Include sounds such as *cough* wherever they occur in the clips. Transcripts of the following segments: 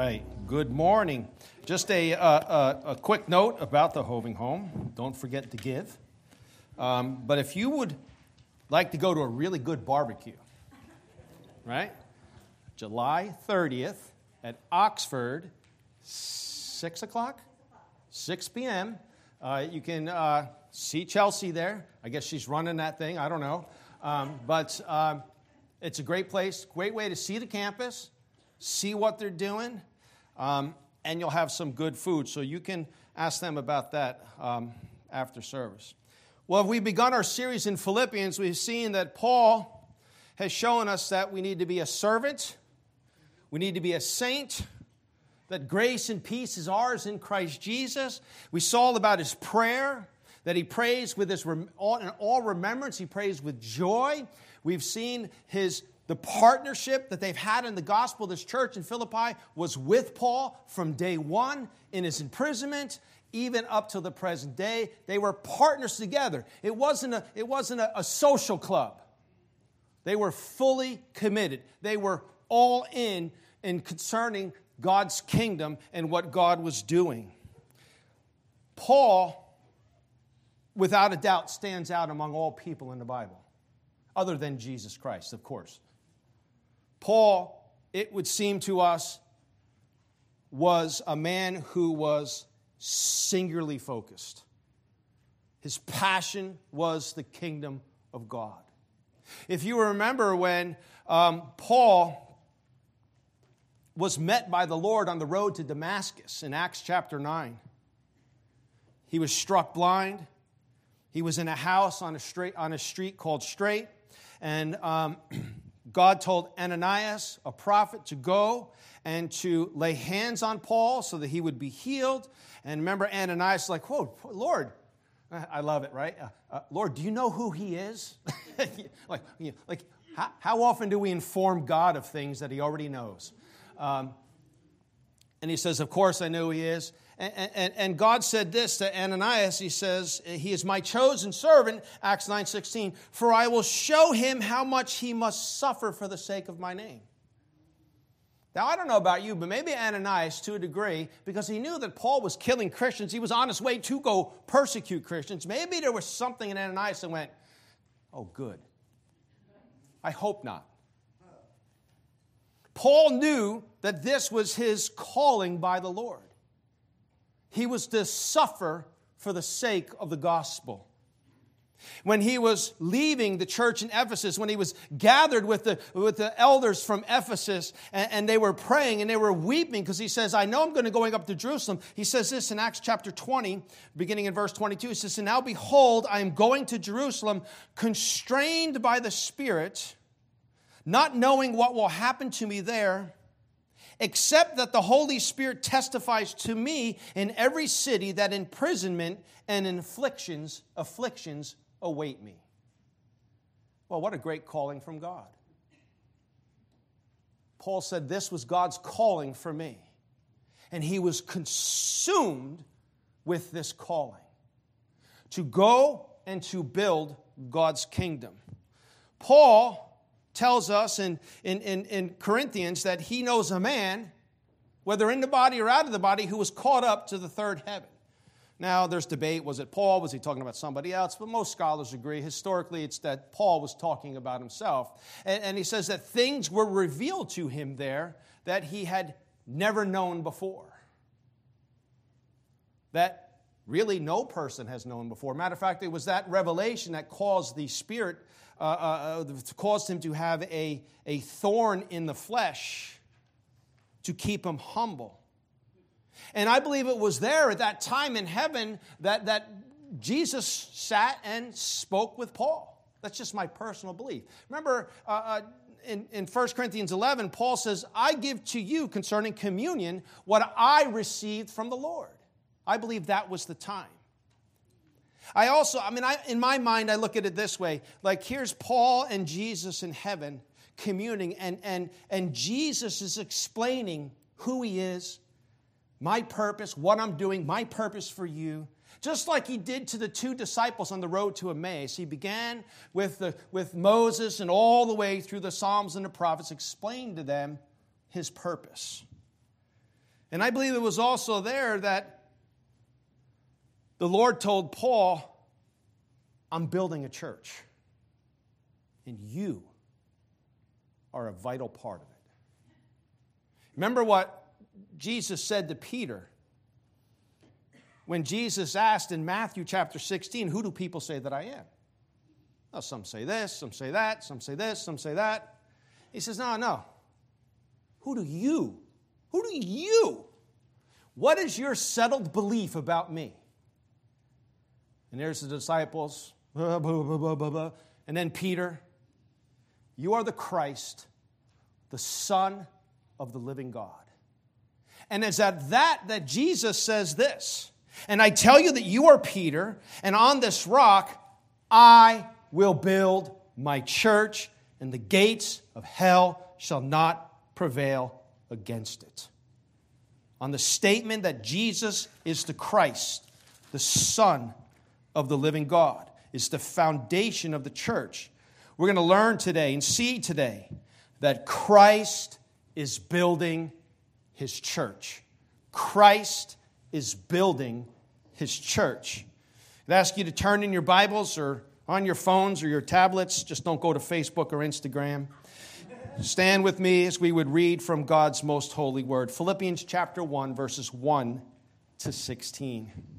right. Good morning. Just a, uh, uh, a quick note about the Hoving Home. Don't forget to give. Um, but if you would like to go to a really good barbecue, right? July 30th at Oxford, 6 o'clock? 6 p.m. Uh, you can uh, see Chelsea there. I guess she's running that thing. I don't know. Um, but um, it's a great place, great way to see the campus, see what they're doing, um, and you'll have some good food. So you can ask them about that um, after service. Well, we've begun our series in Philippians. We've seen that Paul has shown us that we need to be a servant, we need to be a saint, that grace and peace is ours in Christ Jesus. We saw about his prayer, that he prays with his in all remembrance, he prays with joy. We've seen his the partnership that they've had in the gospel. This church in Philippi was with Paul from day one in his imprisonment, even up to the present day. They were partners together. It wasn't a, it wasn't a, a social club. They were fully committed. They were all in in concerning God's kingdom and what God was doing. Paul, without a doubt, stands out among all people in the Bible other than Jesus Christ, of course. Paul, it would seem to us, was a man who was singularly focused. His passion was the kingdom of God. If you remember when um, Paul was met by the Lord on the road to Damascus in Acts chapter 9, he was struck blind. He was in a house on a, straight, on a street called Straight. And um, *clears throat* God told Ananias, a prophet, to go and to lay hands on Paul so that he would be healed. And remember, Ananias like, whoa, Lord, I love it, right? Uh, uh, Lord, do you know who he is? *laughs* like, you know, like how, how, often do we inform God of things that he already knows? Um, and he says, Of course I know who he is. And, and, God said this to Ananias. He says, He is my chosen servant, Acts 9 16, for I will show him how much he must suffer for the sake of my name. Now, I don't know about you, but maybe Ananias, to a degree, because he knew that Paul was killing Christians, he was on his way to go persecute Christians. Maybe there was something in Ananias that went, Oh, good. I hope not. Paul knew that this was his calling by the Lord. He was to suffer for the sake of the gospel. When he was leaving the church in Ephesus, when he was gathered with the, with the elders from Ephesus, and, and they were praying and they were weeping because he says, I know I'm going to going up to Jerusalem. He says this in Acts chapter 20, beginning in verse 22. He says, And now behold, I am going to Jerusalem, constrained by the Spirit, not knowing what will happen to me there except that the Holy Spirit testifies to me in every city that imprisonment and afflictions, afflictions await me. Well, what a great calling from God. Paul said this was God's calling for me. And he was consumed with this calling to go and to build God's kingdom. Paul tells us in, in, in, in Corinthians that he knows a man, whether in the body or out of the body, who was caught up to the third heaven. Now, there's debate was it Paul? Was he talking about somebody else? But most scholars agree. Historically, it's that Paul was talking about himself. And, and he says that things were revealed to him there that he had never known before. That really no person has known before. Matter of fact, it was that revelation that caused the Spirit uh, uh, uh, caused him to have a, a thorn in the flesh to keep him humble. And I believe it was there at that time in heaven that, that Jesus sat and spoke with Paul. That's just my personal belief. Remember, uh, uh, in, in 1 Corinthians 11, Paul says, I give to you concerning communion what I received from the Lord. I believe that was the time. I also, I mean, I, in my mind, I look at it this way like, here's Paul and Jesus in heaven communing, and, and, and Jesus is explaining who he is, my purpose, what I'm doing, my purpose for you. Just like he did to the two disciples on the road to Emmaus. He began with, the, with Moses and all the way through the Psalms and the prophets, explained to them his purpose. And I believe it was also there that the Lord told Paul, I'm building a church. And you are a vital part of it. Remember what Jesus said to Peter when Jesus asked in Matthew chapter 16, Who do people say that I am? Well, some say this, some say that, some say this, some say that. He says, No, no. Who do you? Who do you? What is your settled belief about me? And there's the disciples, *laughs* blah, blah, blah, and then Peter, you are the Christ, the Son of the living God. And it's at that that Jesus says this. And I tell you that you are Peter, and on this rock I will build my church, and the gates of hell shall not prevail against it. On the statement that Jesus is the Christ, the Son of the living God, is the foundation of the church. We're going to learn today and see today that Christ is building his church. Christ is building his church. I'd ask you to turn in your Bibles or on your phones or your tablets. Just don't go to Facebook or Instagram. Stand with me as we would read from God's most holy word. Philippians chapter 1, verses 1 to 16.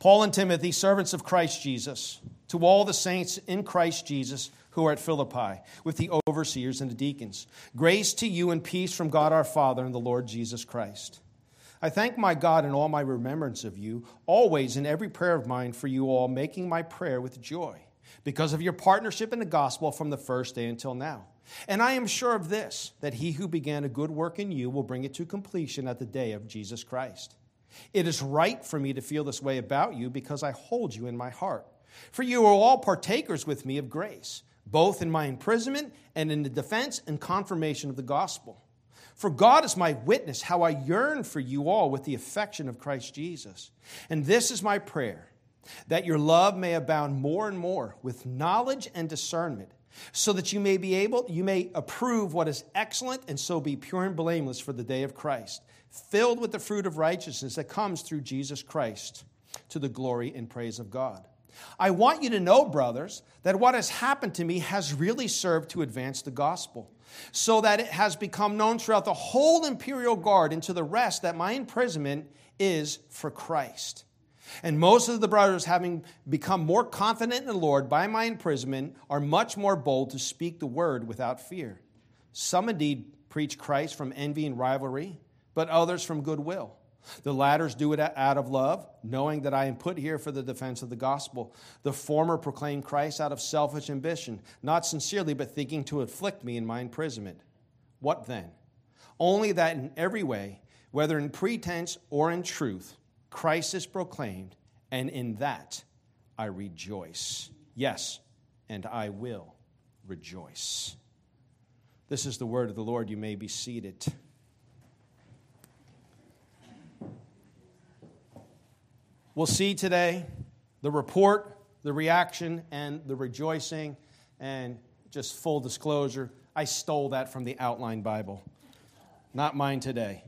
Paul and Timothy, servants of Christ Jesus, to all the saints in Christ Jesus who are at Philippi, with the overseers and the deacons. Grace to you and peace from God our Father and the Lord Jesus Christ. I thank my God in all my remembrance of you, always in every prayer of mine for you all, making my prayer with joy, because of your partnership in the gospel from the first day until now. And I am sure of this, that he who began a good work in you will bring it to completion at the day of Jesus Christ. It is right for me to feel this way about you because I hold you in my heart. For you are all partakers with me of grace, both in my imprisonment and in the defense and confirmation of the gospel. For God is my witness how I yearn for you all with the affection of Christ Jesus. And this is my prayer that your love may abound more and more with knowledge and discernment so that you may be able you may approve what is excellent and so be pure and blameless for the day of Christ filled with the fruit of righteousness that comes through Jesus Christ to the glory and praise of God. I want you to know, brothers, that what has happened to me has really served to advance the gospel, so that it has become known throughout the whole imperial guard and to the rest that my imprisonment is for Christ. And most of the brothers, having become more confident in the Lord by my imprisonment, are much more bold to speak the word without fear. Some indeed preach Christ from envy and rivalry but others from goodwill. The latters do it out of love, knowing that I am put here for the defense of the gospel. The former proclaim Christ out of selfish ambition, not sincerely, but thinking to afflict me in my imprisonment. What then? Only that in every way, whether in pretense or in truth, Christ is proclaimed, and in that I rejoice. Yes, and I will rejoice. This is the word of the Lord. You may be seated. We'll see today the report, the reaction, and the rejoicing. And just full disclosure, I stole that from the Outline Bible, not mine today.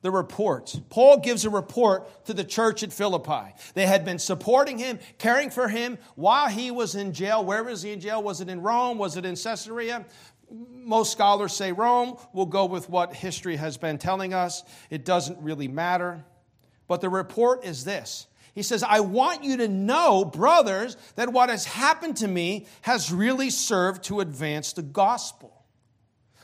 The report. Paul gives a report to the church at Philippi. They had been supporting him, caring for him while he was in jail. Where was he in jail? Was it in Rome? Was it in Caesarea? Most scholars say Rome. We'll go with what history has been telling us. It doesn't really matter. But the report is this He says, I want you to know, brothers, that what has happened to me has really served to advance the gospel.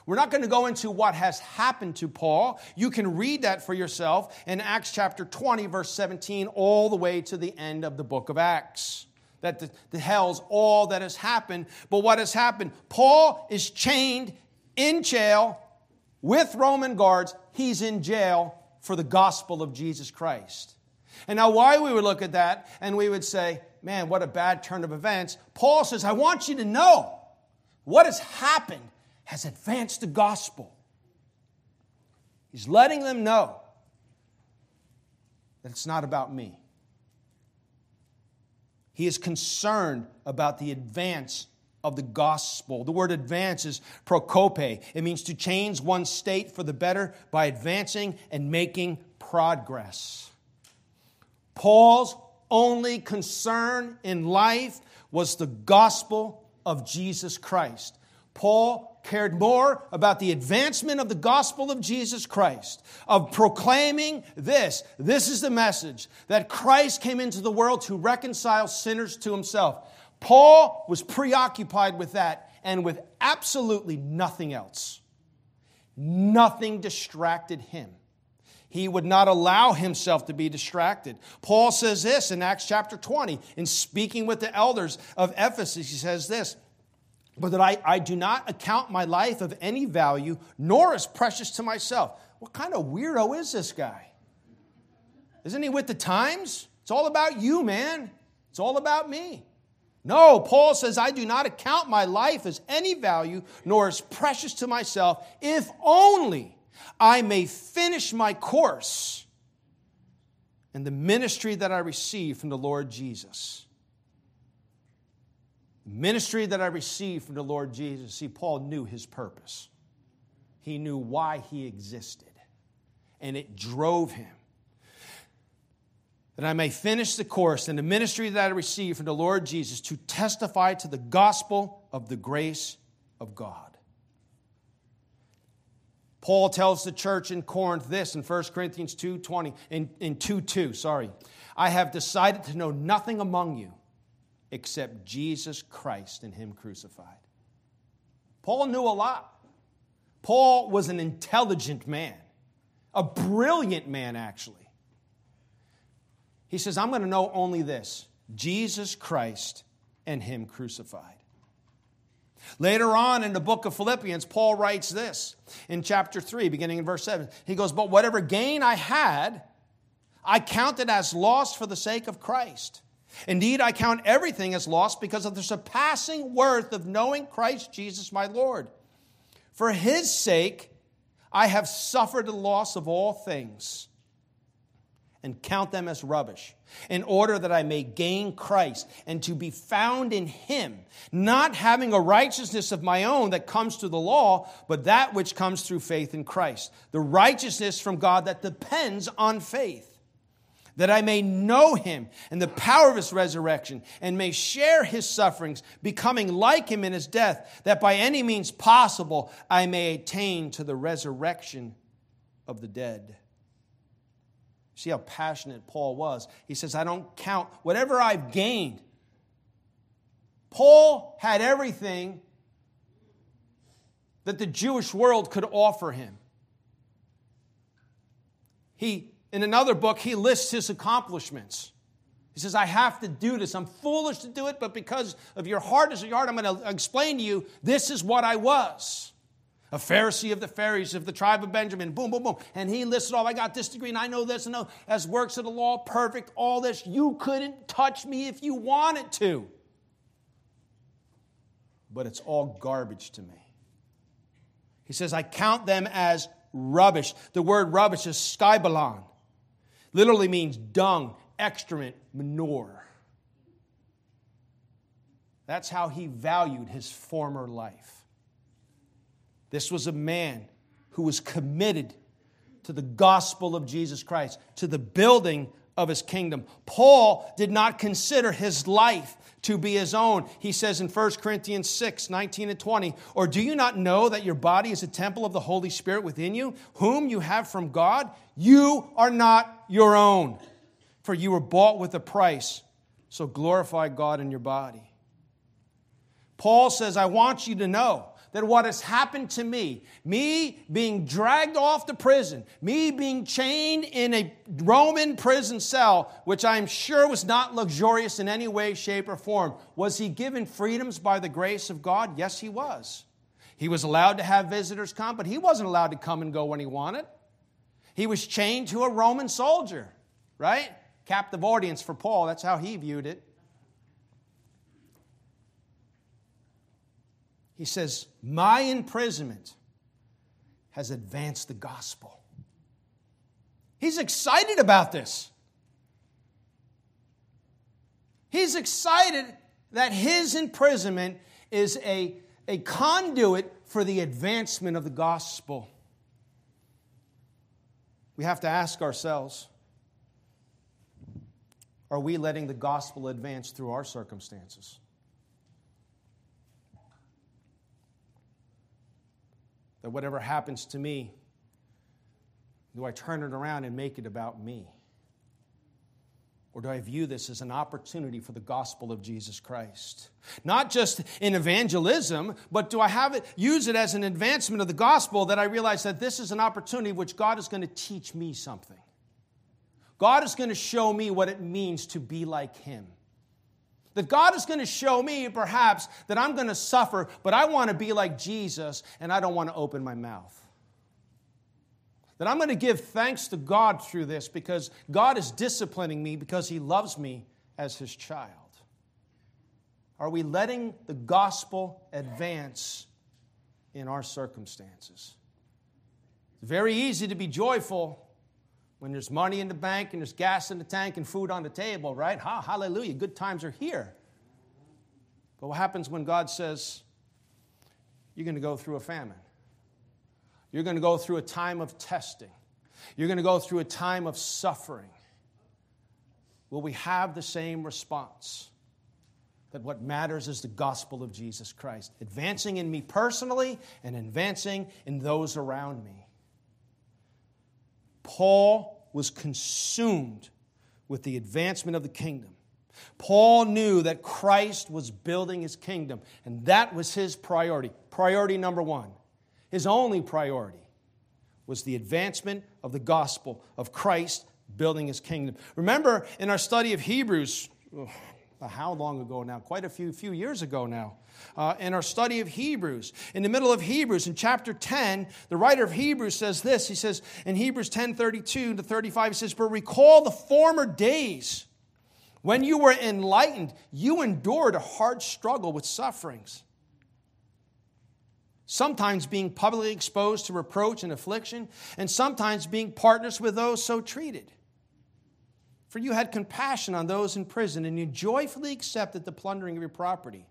We're not going to go into what has happened to Paul. You can read that for yourself in Acts chapter 20, verse 17, all the way to the end of the book of Acts. That tells all that has happened. But what has happened? Paul is chained in jail with Roman guards. He's in jail for the gospel of Jesus Christ. And now, why we would look at that and we would say, man, what a bad turn of events. Paul says, I want you to know what has happened has advanced the gospel. He's letting them know that it's not about me. He is concerned about the advance of the gospel. The word advance is prokope. It means to change one's state for the better by advancing and making progress. Paul's only concern in life was the gospel of Jesus Christ. Paul cared more about the advancement of the gospel of Jesus Christ, of proclaiming this. This is the message that Christ came into the world to reconcile sinners to himself. Paul was preoccupied with that and with absolutely nothing else. Nothing distracted him. He would not allow himself to be distracted. Paul says this in Acts chapter 20, in speaking with the elders of Ephesus, he says this but that I, I do not account my life of any value, nor as precious to myself. What kind of weirdo is this guy? Isn't he with the times? It's all about you, man. It's all about me. No, Paul says, I do not account my life as any value, nor as precious to myself, if only I may finish my course and the ministry that I received from the Lord Jesus ministry that I received from the Lord Jesus, see, Paul knew his purpose. He knew why he existed, and it drove him. That I may finish the course in the ministry that I received from the Lord Jesus to testify to the gospel of the grace of God. Paul tells the church in Corinth this in 1 Corinthians 2:20 in, in 2 2, sorry. I have decided to know nothing among you except Jesus Christ and Him crucified. Paul knew a lot. Paul was an intelligent man, a brilliant man, actually. He says, I'm going to know only this Jesus Christ and Him crucified. Later on in the book of Philippians, Paul writes this in chapter 3, beginning in verse 7. He goes, But whatever gain I had, I counted as loss for the sake of Christ. Indeed, I count everything as lost because of the surpassing worth of knowing Christ Jesus my Lord. For his sake, I have suffered the loss of all things and count them as rubbish, in order that I may gain Christ and to be found in him, not having a righteousness of my own that comes through the law, but that which comes through faith in Christ, the righteousness from God that depends on faith that I may know him and the power of his resurrection, and may share his sufferings, becoming like him in his death, that by any means possible I may attain to the resurrection of the dead. See how passionate Paul was. He says, I don't count whatever I've gained. Paul had everything that the Jewish world could offer him. He in another book, he lists his accomplishments. He says, I have to do this. I'm foolish to do it, but because of your hardness of your heart, I'm going to explain to you this is what I was. A Pharisee of the Pharisees of the tribe of Benjamin, boom, boom, boom. And he listed all, I got this degree and I know this and know, as works of the law, perfect, all this. You couldn't touch me if you wanted to. But it's all garbage to me. He says, I count them as rubbish. The word rubbish is skybalon literally means dung, excrement, manure. That's how he valued his former life. This was a man who was committed to the gospel of Jesus Christ, to the building of his kingdom. Paul did not consider his life to be his own. He says in 1 Corinthians 6 19 and 20, Or do you not know that your body is a temple of the Holy Spirit within you, whom you have from God? You are not your own, for you were bought with a price. So glorify God in your body. Paul says, I want you to know that what has happened to me, me being dragged off to prison, me being chained in a Roman prison cell, which I'm sure was not luxurious in any way, shape, or form, was he given freedoms by the grace of God? Yes, he was. He was allowed to have visitors come, but he wasn't allowed to come and go when he wanted. He was chained to a Roman soldier, right? Captive audience for Paul. That's how he viewed it. He says, My imprisonment has advanced the gospel. He's excited about this. He's excited that his imprisonment is a, a conduit for the advancement of the gospel. We have to ask ourselves are we letting the gospel advance through our circumstances? That whatever happens to me, do I turn it around and make it about me? Or do I view this as an opportunity for the gospel of Jesus Christ? Not just in evangelism, but do I have it, use it as an advancement of the gospel that I realize that this is an opportunity which God is going to teach me something? God is going to show me what it means to be like Him. That God is going to show me, perhaps, that I'm going to suffer, but I want to be like Jesus and I don't want to open my mouth. That I'm going to give thanks to God through this because God is disciplining me because He loves me as His child. Are we letting the gospel advance in our circumstances? It's very easy to be joyful when there's money in the bank and there's gas in the tank and food on the table, right? Ha, hallelujah, good times are here. But what happens when God says, you're going to go through a famine? You're going to go through a time of testing. You're going to go through a time of suffering. Will we have the same response? That what matters is the gospel of Jesus Christ, advancing in me personally and advancing in those around me. Paul was consumed with the advancement of the kingdom. Paul knew that Christ was building his kingdom, and that was his priority. Priority number one. His only priority was the advancement of the gospel of Christ building his kingdom. Remember in our study of Hebrews, how long ago now? Quite a few, few years ago now. Uh, in our study of Hebrews, in the middle of Hebrews, in chapter 10, the writer of Hebrews says this. He says in Hebrews 10 32 to 35, he says, But recall the former days when you were enlightened, you endured a hard struggle with sufferings sometimes being publicly exposed to reproach and affliction, and sometimes being partners with those so treated. For you had compassion on those in prison, and you joyfully accepted the plundering of your property,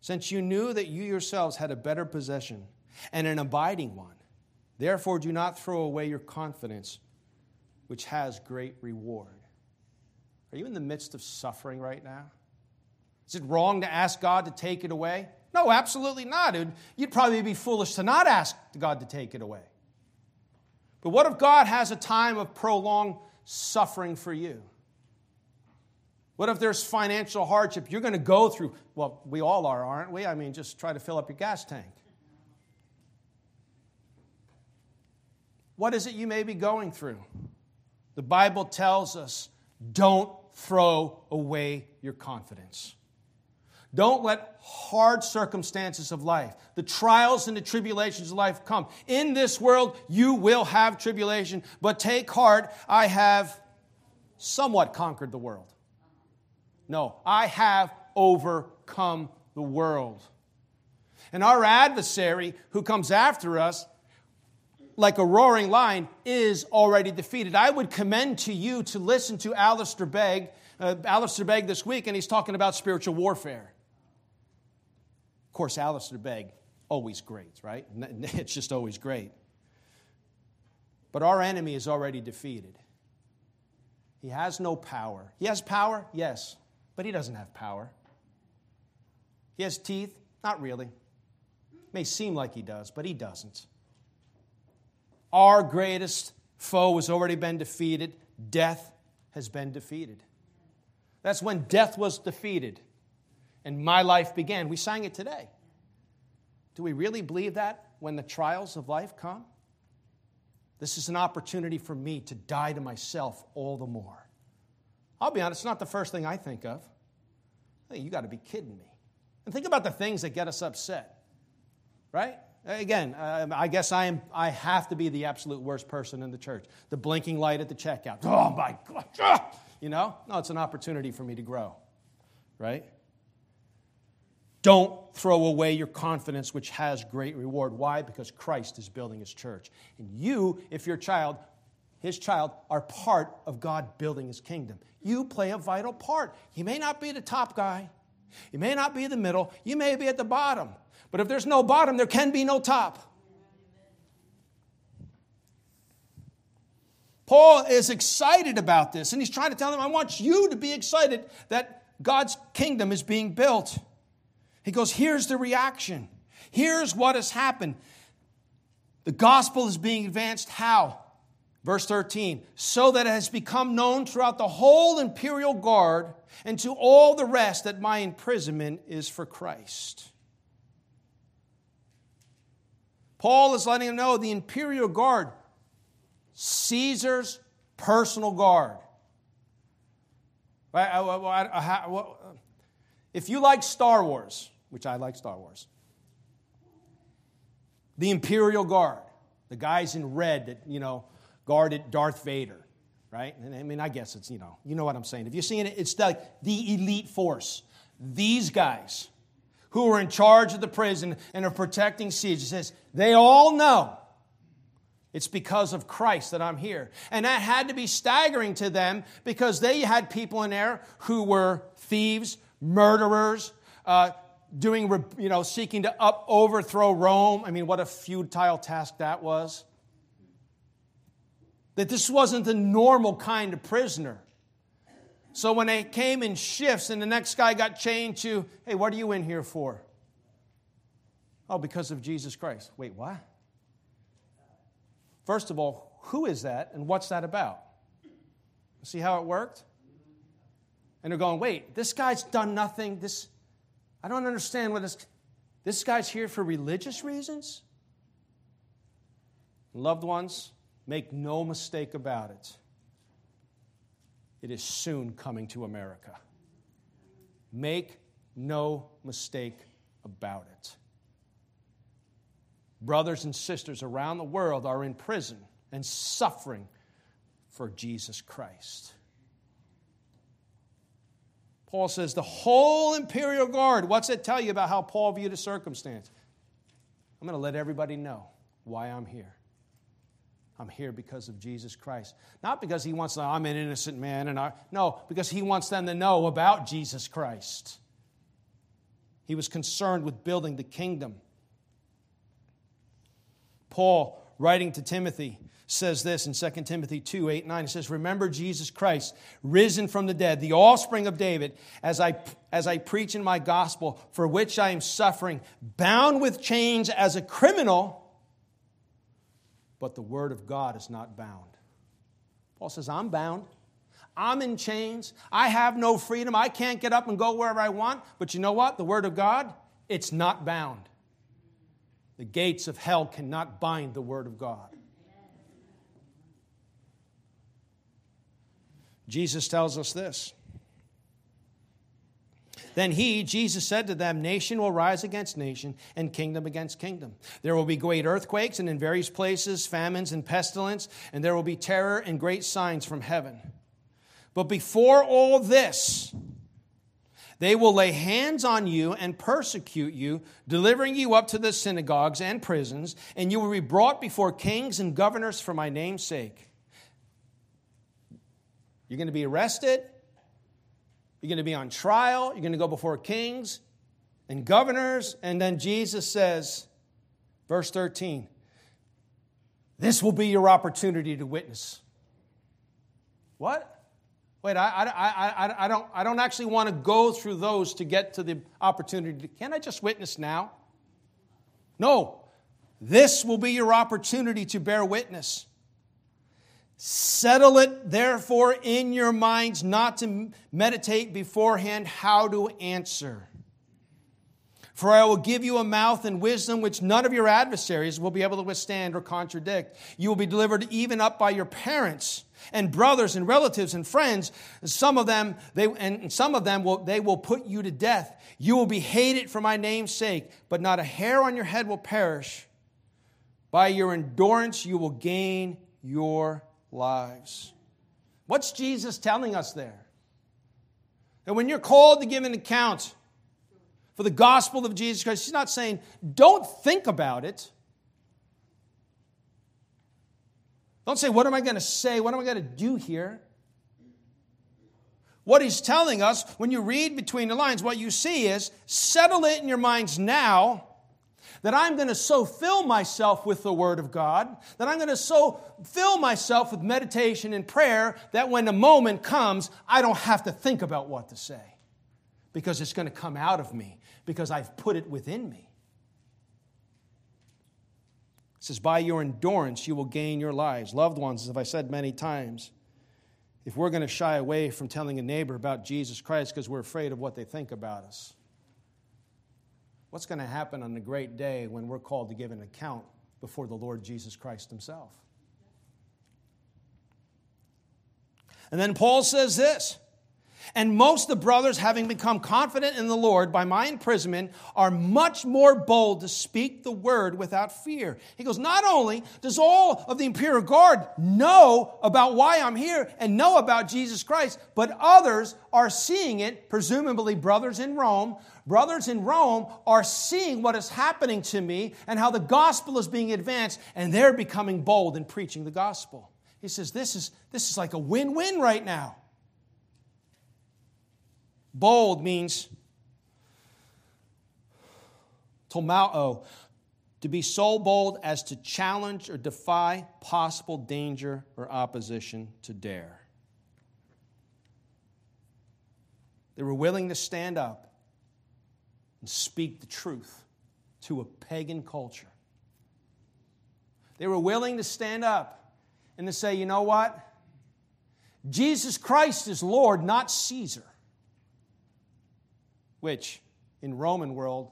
since you knew that you yourselves had a better possession and an abiding one. Therefore, do not throw away your confidence, which has great reward. Are you in the midst of suffering right now? Is it wrong to ask God to take it away? No, absolutely not. You'd probably be foolish to not ask God to take it away. But what if God has a time of prolonged suffering for you? What if there's financial hardship you're going to go through? Well, we all are, aren't we? I mean, just try to fill up your gas tank. What is it you may be going through? The Bible tells us don't throw away your confidence. Don't let hard circumstances of life, the trials and the tribulations of life come. In this world, you will have tribulation, but take heart, I have somewhat conquered the world. No, I have overcome the world. And our adversary who comes after us, like a roaring lion, is already defeated. I would commend to you to listen to Alistair Begg, uh, Alistair Begg this week, and he's talking about spiritual warfare. Of course, Alistair Begg, always great, right? *laughs* It's just always great. But our enemy is already defeated. He has no power. He has power, yes, but he doesn't have power. He has teeth, not really. May seem like he does, but he doesn't. Our greatest foe has already been defeated. Death has been defeated. That's when death was defeated and my life began. We sang it today. Do we really believe that when the trials of life come? This is an opportunity for me to die to myself all the more. I'll be honest, it's not the first thing I think of. Hey, you got to be kidding me. And think about the things that get us upset, right? Again, uh, I guess I, am, I have to be the absolute worst person in the church. The blinking light at the checkout. Oh my God. You know? No, it's an opportunity for me to grow, right? Don't throw away your confidence, which has great reward. Why? Because Christ is building his church. And you, if your child, his child, are part of God building his kingdom. You play a vital part. He may not be the top guy, You may not be the middle, you may be at the bottom. But if there's no bottom, there can be no top. Paul is excited about this, and he's trying to tell them, I want you to be excited that God's kingdom is being built. He goes, Here's the reaction. Here's what has happened. The gospel is being advanced how? Verse 13, so that it has become known throughout the whole imperial guard and to all the rest that my imprisonment is for Christ. Paul is letting them know the imperial guard, Caesar's personal guard. If you like Star Wars, which I like Star Wars, the Imperial Guard, the guys in red that, you know, guarded Darth Vader, right? And I mean, I guess it's, you know, you know what I'm saying. If you're seeing it, it's like the elite force. These guys who are in charge of the prison and are protecting Caesar says, they all know it's because of Christ that I'm here. And that had to be staggering to them because they had people in there who were thieves, murderers, uh, doing, you know, seeking to up overthrow Rome. I mean, what a futile task that was that this wasn't the normal kind of prisoner. So when they came in shifts and the next guy got chained to, hey, what are you in here for? Oh, because of Jesus Christ. Wait, what? First of all, who is that and what's that about? See how it worked? And they're going, wait, this guy's done nothing. This, I don't understand what this, this guy's here for religious reasons? Loved ones, Make no mistake about it. It is soon coming to America. Make no mistake about it. Brothers and sisters around the world are in prison and suffering for Jesus Christ. Paul says the whole imperial guard, what's it tell you about how Paul viewed a circumstance? I'm going to let everybody know why I'm here. I'm here because of Jesus Christ. Not because he wants to, I'm an innocent man, and I, no, because he wants them to know about Jesus Christ. He was concerned with building the kingdom. Paul, writing to Timothy, says this in 2 Timothy 2 8, 9. He says, Remember Jesus Christ, risen from the dead, the offspring of David, as I, as I preach in my gospel, for which I am suffering, bound with chains as a criminal but the word of God is not bound. Paul says, I'm bound. I'm in chains. I have no freedom. I can't get up and go wherever I want. But you know what? The word of God, it's not bound. The gates of hell cannot bind the word of God. Jesus tells us this then he, Jesus, said to them, Nation will rise against nation, and kingdom against kingdom. There will be great earthquakes, and in various places, famines and pestilence, and there will be terror and great signs from heaven. But before all this, they will lay hands on you and persecute you, delivering you up to the synagogues and prisons, and you will be brought before kings and governors for my name's sake. You're going to be arrested, you're going to be on trial. You're going to go before kings and governors. And then Jesus says, verse 13, this will be your opportunity to witness. What? Wait, I, I, I, I, don't, I don't actually want to go through those to get to the opportunity. Can't I just witness now? No. This will be your opportunity to bear witness. Settle it, therefore, in your minds not to meditate beforehand how to answer. For I will give you a mouth and wisdom which none of your adversaries will be able to withstand or contradict. You will be delivered even up by your parents and brothers and relatives and friends. Some of them, they, and some of them will, they will put you to death. You will be hated for my name's sake, but not a hair on your head will perish. By your endurance, you will gain your lives. What's Jesus telling us there? that when you're called to give an account for the gospel of Jesus Christ, he's not saying, don't think about it. Don't say, what am I going to say? What am I going to do here? What he's telling us, when you read between the lines, what you see is settle it in your minds now that I'm going to so fill myself with the Word of God, that I'm going to so fill myself with meditation and prayer that when the moment comes, I don't have to think about what to say because it's going to come out of me because I've put it within me. It says, By your endurance, you will gain your lives. Loved ones, as I've said many times, if we're going to shy away from telling a neighbor about Jesus Christ because we're afraid of what they think about us, what's going to happen on the great day when we're called to give an account before the Lord Jesus Christ Himself? And then Paul says this and most of the brothers, having become confident in the Lord by my imprisonment, are much more bold to speak the word without fear. He goes, Not only does all of the imperial guard know about why I'm here and know about Jesus Christ, but others are seeing it, presumably brothers in Rome. Brothers in Rome are seeing what is happening to me and how the gospel is being advanced, and they're becoming bold in preaching the gospel. He says, This is, this is like a win win right now. Bold means tolmao, to be so bold as to challenge or defy possible danger or opposition to dare. They were willing to stand up and speak the truth to a pagan culture. They were willing to stand up and to say, you know what? Jesus Christ is Lord, not Caesar which in Roman world,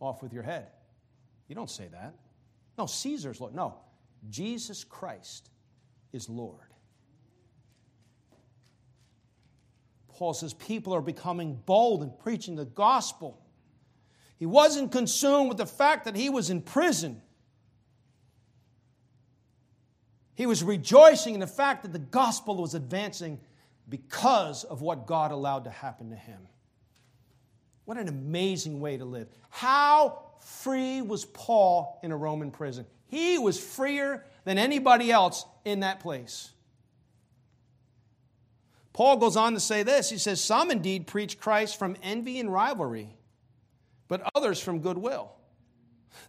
off with your head. You don't say that. No, Caesar's Lord. No, Jesus Christ is Lord. Paul says people are becoming bold in preaching the gospel. He wasn't consumed with the fact that he was in prison. He was rejoicing in the fact that the gospel was advancing because of what God allowed to happen to him. What an amazing way to live. How free was Paul in a Roman prison? He was freer than anybody else in that place. Paul goes on to say this He says, Some indeed preach Christ from envy and rivalry, but others from goodwill.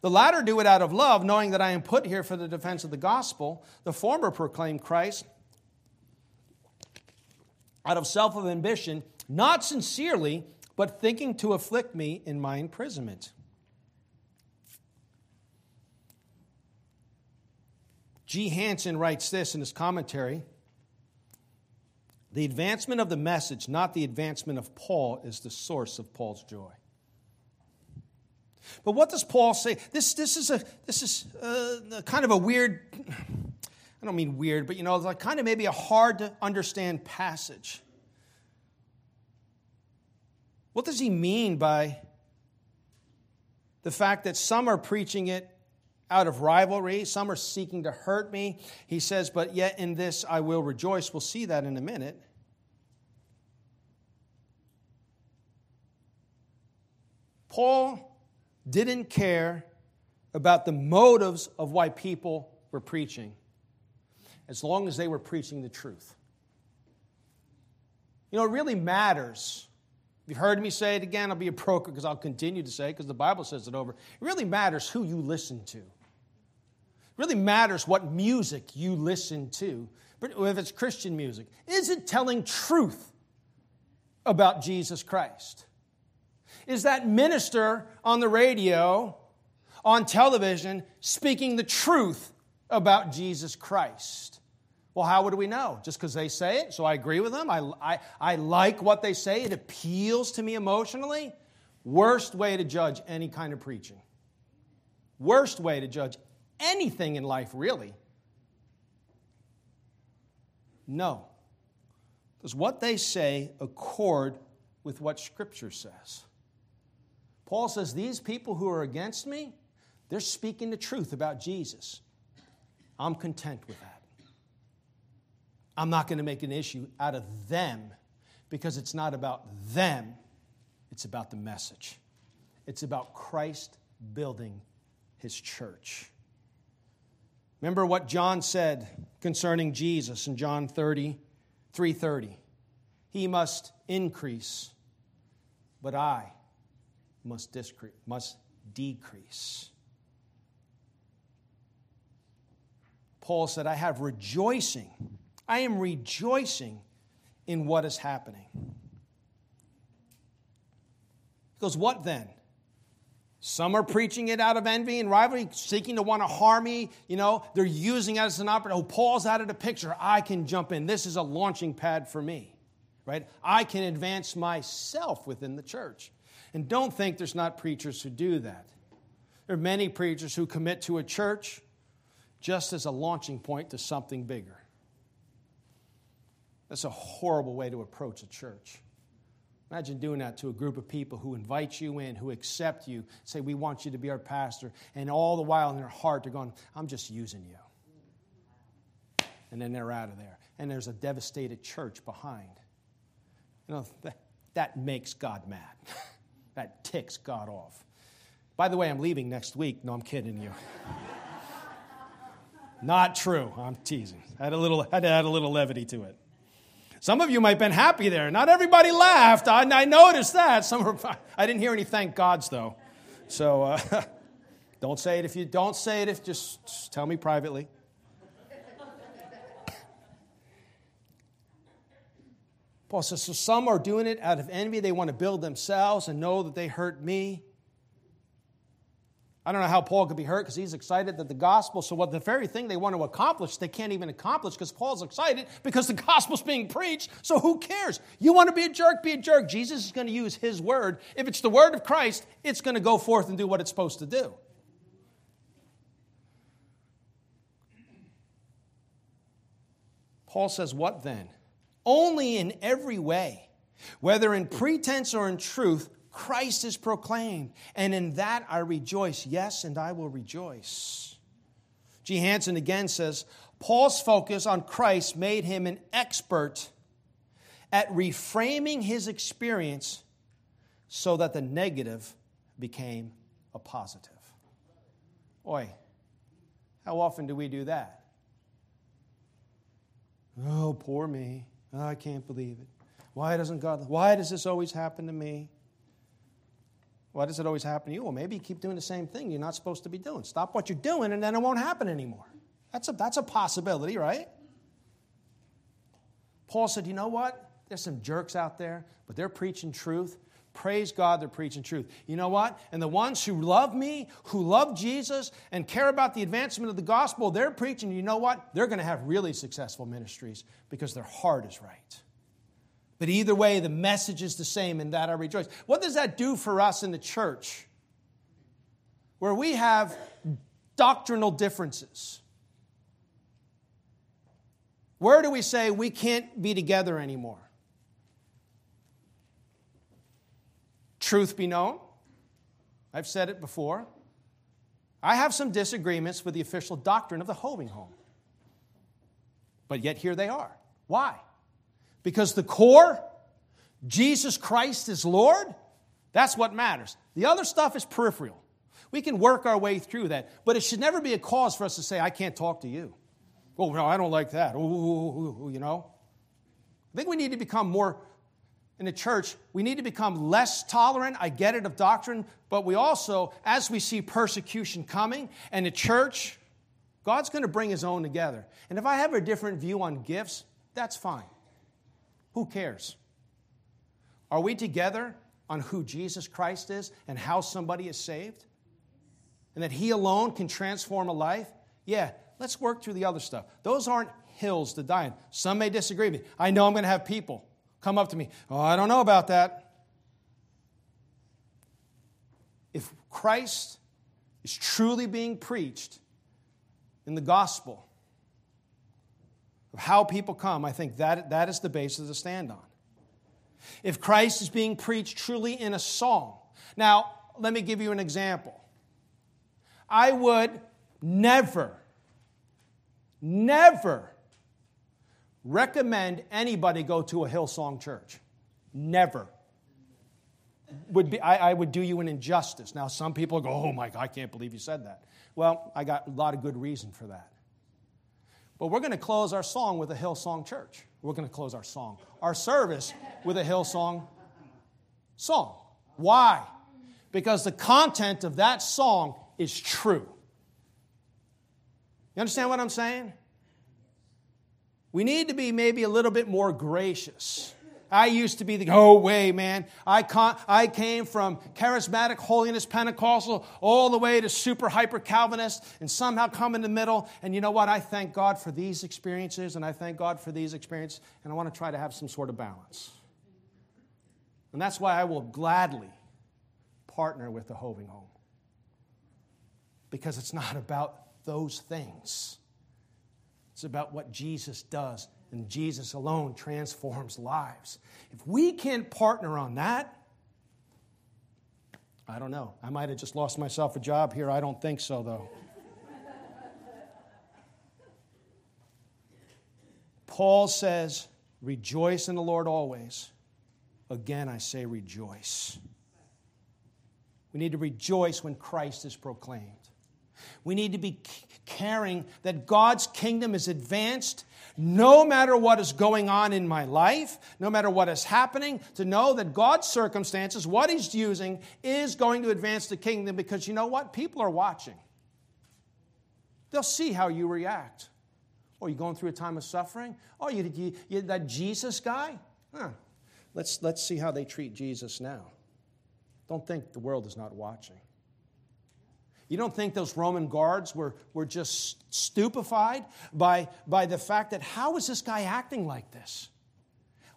The latter do it out of love, knowing that I am put here for the defense of the gospel. The former proclaim Christ out of self of ambition, not sincerely, but thinking to afflict me in my imprisonment. G. Hansen writes this in his commentary The advancement of the message, not the advancement of Paul, is the source of Paul's joy. But what does Paul say? This, this is, a, this is a, uh, kind of a weird I don't mean weird, but you know, it's like kind of maybe a hard to understand passage. What does he mean by the fact that some are preaching it out of rivalry, some are seeking to hurt me? He says, But yet in this I will rejoice. We'll see that in a minute. Paul didn't care about the motives of why people were preaching as long as they were preaching the truth. You know, it really matters. You've heard me say it again, I'll be a broker because I'll continue to say it because the Bible says it over. It really matters who you listen to. It really matters what music you listen to. But if it's Christian music, is it telling truth about Jesus Christ? Is that minister on the radio, on television, speaking the truth about Jesus Christ? Well, how would we know? Just because they say it, so I agree with them? I, I, I like what they say, it appeals to me emotionally? Worst way to judge any kind of preaching. Worst way to judge anything in life, really. No. Does what they say accord with what Scripture says? Paul says, These people who are against me, they're speaking the truth about Jesus. I'm content with that. I'm not going to make an issue out of them because it's not about them, it's about the message. It's about Christ building his church. Remember what John said concerning Jesus in John 30, 330. He must increase, but I must, must decrease. Paul said, I have rejoicing. I am rejoicing in what is happening. He goes, What then? Some are preaching it out of envy and rivalry, seeking to want to harm me. You know, they're using it as an opportunity. Oh, Paul's out of the picture. I can jump in. This is a launching pad for me, right? I can advance myself within the church. And don't think there's not preachers who do that. There are many preachers who commit to a church just as a launching point to something bigger. That's a horrible way to approach a church. Imagine doing that to a group of people who invite you in, who accept you, say, We want you to be our pastor, and all the while in their heart they're going, I'm just using you. And then they're out of there. And there's a devastated church behind. You know, that, that makes God mad. *laughs* that ticks God off. By the way, I'm leaving next week. No, I'm kidding you. *laughs* Not true. I'm teasing. I had a little, had to add a little levity to it. Some of you might have been happy there. Not everybody laughed. I, I noticed that. Some were, *laughs* I didn't hear any thank gods, though. So uh, *laughs* don't say it if you don't say it if just, just tell me privately. Paul says, so some are doing it out of envy. They want to build themselves and know that they hurt me. I don't know how Paul could be hurt because he's excited that the gospel, so what the very thing they want to accomplish, they can't even accomplish because Paul's excited because the *laughs* gospel's being preached. So who cares? You want to be a jerk, be a jerk. Jesus is going to use his word. If it's the word of Christ, it's going to go forth and do what it's supposed to do. Paul says, What then? Only in every way, whether in pretense or in truth, Christ is proclaimed, and in that I rejoice. Yes, and I will rejoice. G. Hansen again says Paul's focus on Christ made him an expert at reframing his experience so that the negative became a positive. Oi, how often do we do that? Oh, poor me. Oh, I can't believe it. Why doesn't God, why does this always happen to me? Why does it always happen to you? Well, maybe you keep doing the same thing you're not supposed to be doing. Stop what you're doing, and then it won't happen anymore. That's a, that's a possibility, right? Paul said, You know what? There's some jerks out there, but they're preaching truth. Praise God, they're preaching truth. You know what? And the ones who love me, who love Jesus, and care about the advancement of the gospel, they're preaching. You know what? They're going to have really successful ministries because their heart is right. But either way, the message is the same, and that I rejoice. What does that do for us in the church? Where we have doctrinal differences. Where do we say we can't be together anymore? Truth be known, I've said it before. I have some disagreements with the official doctrine of the Hoving Home. But yet here they are. Why? Because the core, Jesus Christ is Lord, that's what matters. The other stuff is peripheral. We can work our way through that, but it should never be a cause for us to say, I can't talk to you. Oh, no, I don't like that. Ooh, you know? I think we need to become more, in the church, we need to become less tolerant. I get it of doctrine, but we also, as we see persecution coming, and the church, God's going to bring his own together. And if I have a different view on gifts, that's fine. Who cares? Are we together on who Jesus Christ is and how somebody is saved? And that He alone can transform a life? Yeah, let's work through the other stuff. Those aren't hills to die on. Some may disagree with me. I know I'm going to have people come up to me. Oh, I don't know about that. If Christ is truly being preached in the gospel, of how people come, I think that, that is the basis to stand on. If Christ is being preached truly in a song, now let me give you an example. I would never, never recommend anybody go to a Hillsong church. Never. Would be, I, I would do you an injustice. Now, some people go, oh my God, I can't believe you said that. Well, I got a lot of good reason for that. But we're going to close our song with a Hillsong Church. We're going to close our song, our service with a Hillsong song. Why? Because the content of that song is true. You understand what I'm saying? We need to be maybe a little bit more gracious. I used to be the, oh, way, man. I, con- I came from charismatic holiness Pentecostal all the way to super hyper Calvinist and somehow come in the middle. And you know what? I thank God for these experiences and I thank God for these experiences. And I want to try to have some sort of balance. And that's why I will gladly partner with the Hoving Home. Because it's not about those things, it's about what Jesus does and Jesus alone transforms lives. If we can't partner on that, I don't know. I might have just lost myself a job here. I don't think so, though. Paul says, Rejoice in the Lord always. Again, I say rejoice. We need to rejoice when Christ is proclaimed. We need to be caring that God's kingdom is advanced no matter what is going on in my life, no matter what is happening, to know that God's circumstances, what He's using, is going to advance the kingdom because you know what? People are watching. They'll see how you react. Oh, you going through a time of suffering? Oh, you, you, you that Jesus guy? Huh. Let's, let's see how they treat Jesus now. Don't think the world is not watching. You don't think those Roman guards were, were just stupefied by, by the fact that how is this guy acting like this?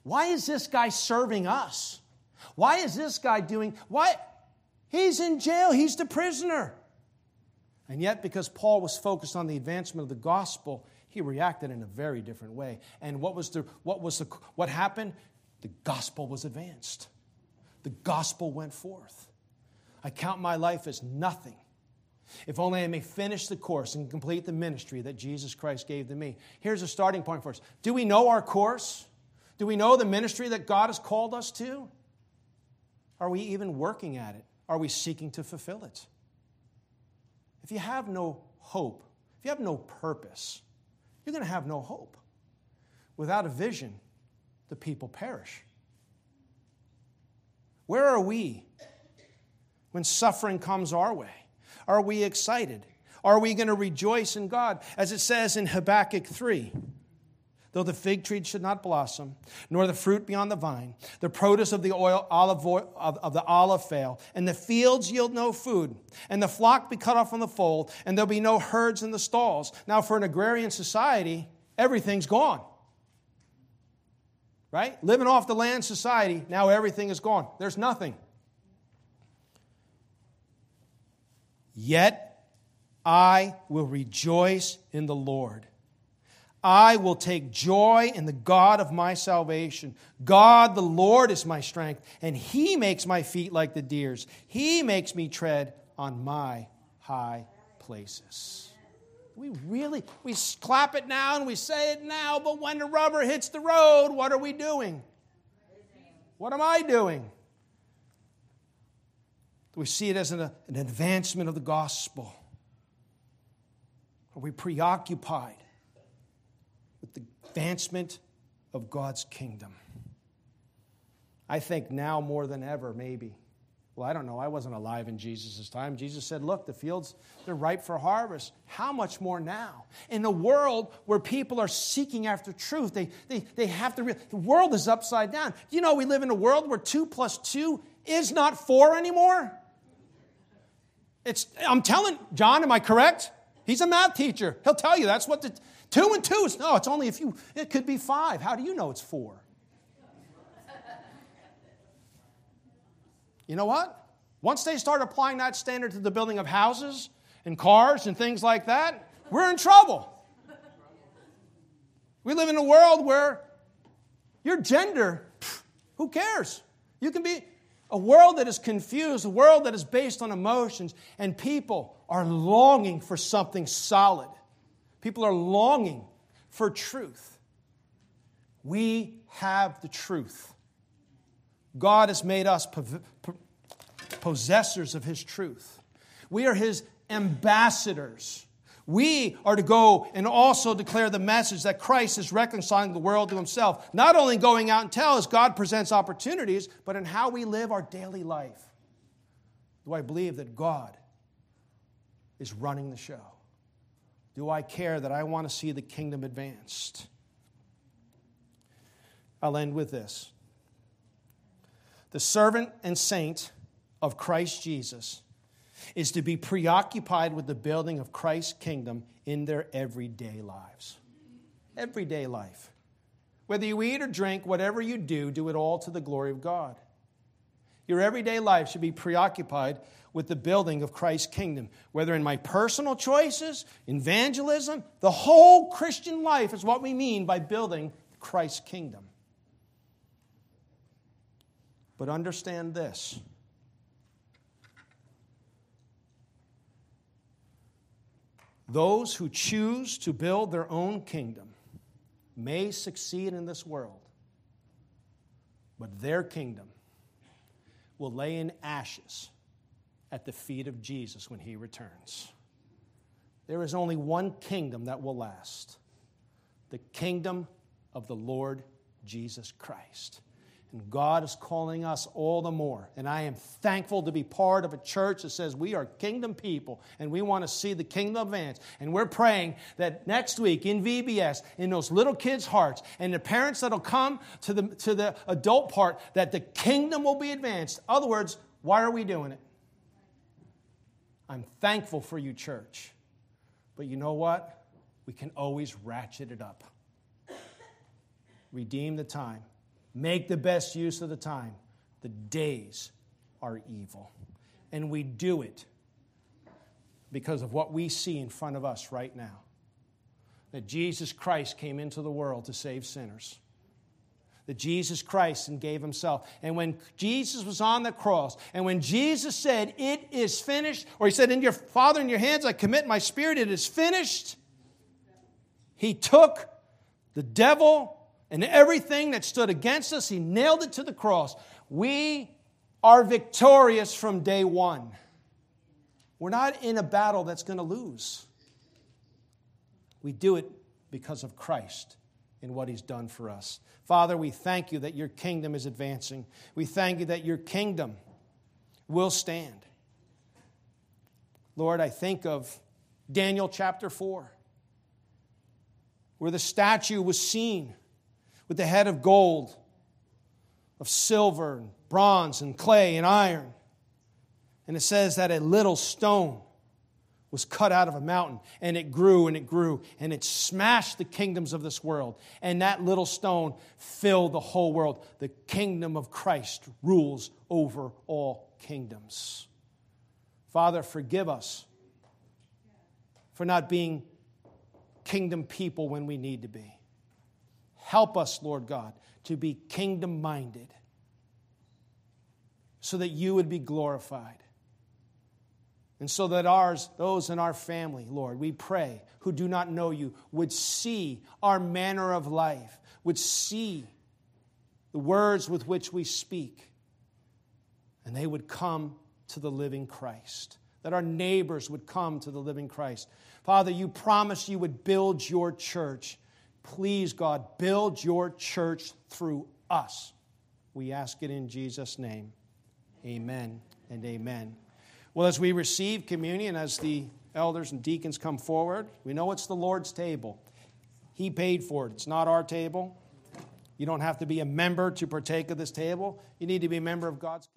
Why is this guy serving us? Why is this guy doing why he's in jail, he's the prisoner. And yet because Paul was focused on the advancement of the gospel, he reacted in a very different way. And what was the what was the what happened? The gospel was advanced. The gospel went forth. I count my life as nothing if only I may finish the course and complete the ministry that Jesus Christ gave to me. Here's a starting point for us. Do we know our course? Do we know the ministry that God has called us to? Are we even working at it? Are we seeking to fulfill it? If you have no hope, if you have no purpose, you're going to have no hope. Without a vision, the people perish. Where are we when suffering comes our way? Are we excited? Are we going to rejoice in God? As it says in Habakkuk 3 Though the fig tree should not blossom, nor the fruit be on the vine, the produce of the oil, olive oil, of, of the olive fail, and the fields yield no food, and the flock be cut off from the fold, and there'll be no herds in the stalls. Now, for an agrarian society, everything's gone. Right? Living off the land society, now everything is gone. There's nothing. Yet I will rejoice in the Lord. I will take joy in the God of my salvation. God, the Lord, is my strength, and He makes my feet like the deer's. He makes me tread on my high places. We really, we clap it now and we say it now, but when the rubber hits the road, what are we doing? What am I doing? We see it as an, an advancement of the gospel? Are we preoccupied with the advancement of God's kingdom? I think now more than ever, maybe. Well, I don't know. I wasn't alive in Jesus' time. Jesus said, Look, the fields, they're ripe for harvest. How much more now? In a world where people are seeking after truth, they, they, they have to, re- the world is upside down. You know, we live in a world where two plus two is not four anymore. It's, I'm telling, John, am I correct? He's a math teacher. He'll tell you that's what the two and two is. No, it's only a few. It could be five. How do you know it's four? You know what? Once they start applying that standard to the building of houses and cars and things like that, we're in trouble. We live in a world where your gender, who cares? You can be, a world that is confused, a world that is based on emotions, and people are longing for something solid. People are longing for truth. We have the truth. God has made us possessors of His truth. We are His ambassadors. We are to go and also declare the message that Christ is reconciling the world to himself, not only going out and tell as God presents opportunities, but in how we live our daily life. Do I believe that God is running the show? Do I care that I want to see the kingdom advanced? I'll end with this. The servant and saint of Christ Jesus is to be preoccupied with the building of Christ's kingdom in their everyday lives. Everyday life. Whether you eat or drink, whatever you do, do it all to the glory of God. Your everyday life should be preoccupied with the building of Christ's kingdom, whether in my personal choices, evangelism, the whole Christian life is what we mean by building Christ's kingdom. But understand this Those who choose to build their own kingdom may succeed in this world, but their kingdom will lay in ashes at the feet of Jesus when he returns. There is only one kingdom that will last the kingdom of the Lord Jesus Christ. And God is calling us all the more. And I am thankful to be part of a church that says we are kingdom people and we want to see the kingdom advance. And we're praying that next week in VBS, in those little kids' hearts, and the parents that'll come to the, to the adult part, that the kingdom will be advanced. In other words, why are we doing it? I'm thankful for you, church. But you know what? We can always ratchet it up. Redeem the time. Make the best use of the time. The days are evil. And we do it because of what we see in front of us right now that Jesus Christ came into the world to save sinners. That Jesus Christ and gave himself. And when Jesus was on the cross, and when Jesus said, It is finished, or he said, In your Father, in your hands I commit my spirit, it is finished, he took the devil and everything that stood against us, he nailed it to the cross. We are victorious from day one. We're not in a battle that's going to lose. We do it because of Christ and what he's done for us. Father, we thank you that your kingdom is advancing. We thank you that your kingdom will stand. Lord, I think of Daniel chapter 4, where the statue was seen with the head of gold, of silver, and bronze, and clay, and iron. And it says that a little stone was cut out of a mountain, and it grew and it grew, and it smashed the kingdoms of this world. And that little stone filled the whole world. The kingdom of Christ rules over all kingdoms. Father, forgive us for not being kingdom people when we need to be. Help us, Lord God, to be kingdom minded so that you would be glorified. And so that ours, those in our family, Lord, we pray, who do not know you, would see our manner of life, would see the words with which we speak, and they would come to the living Christ. That our neighbors would come to the living Christ. Father, you promised you would build your church. Please, God, build your church through us. We ask it in Jesus' name. Amen and amen. Well, as we receive communion, as the elders and deacons come forward, we know it's the Lord's table. He paid for it, it's not our table. You don't have to be a member to partake of this table, you need to be a member of God's kingdom.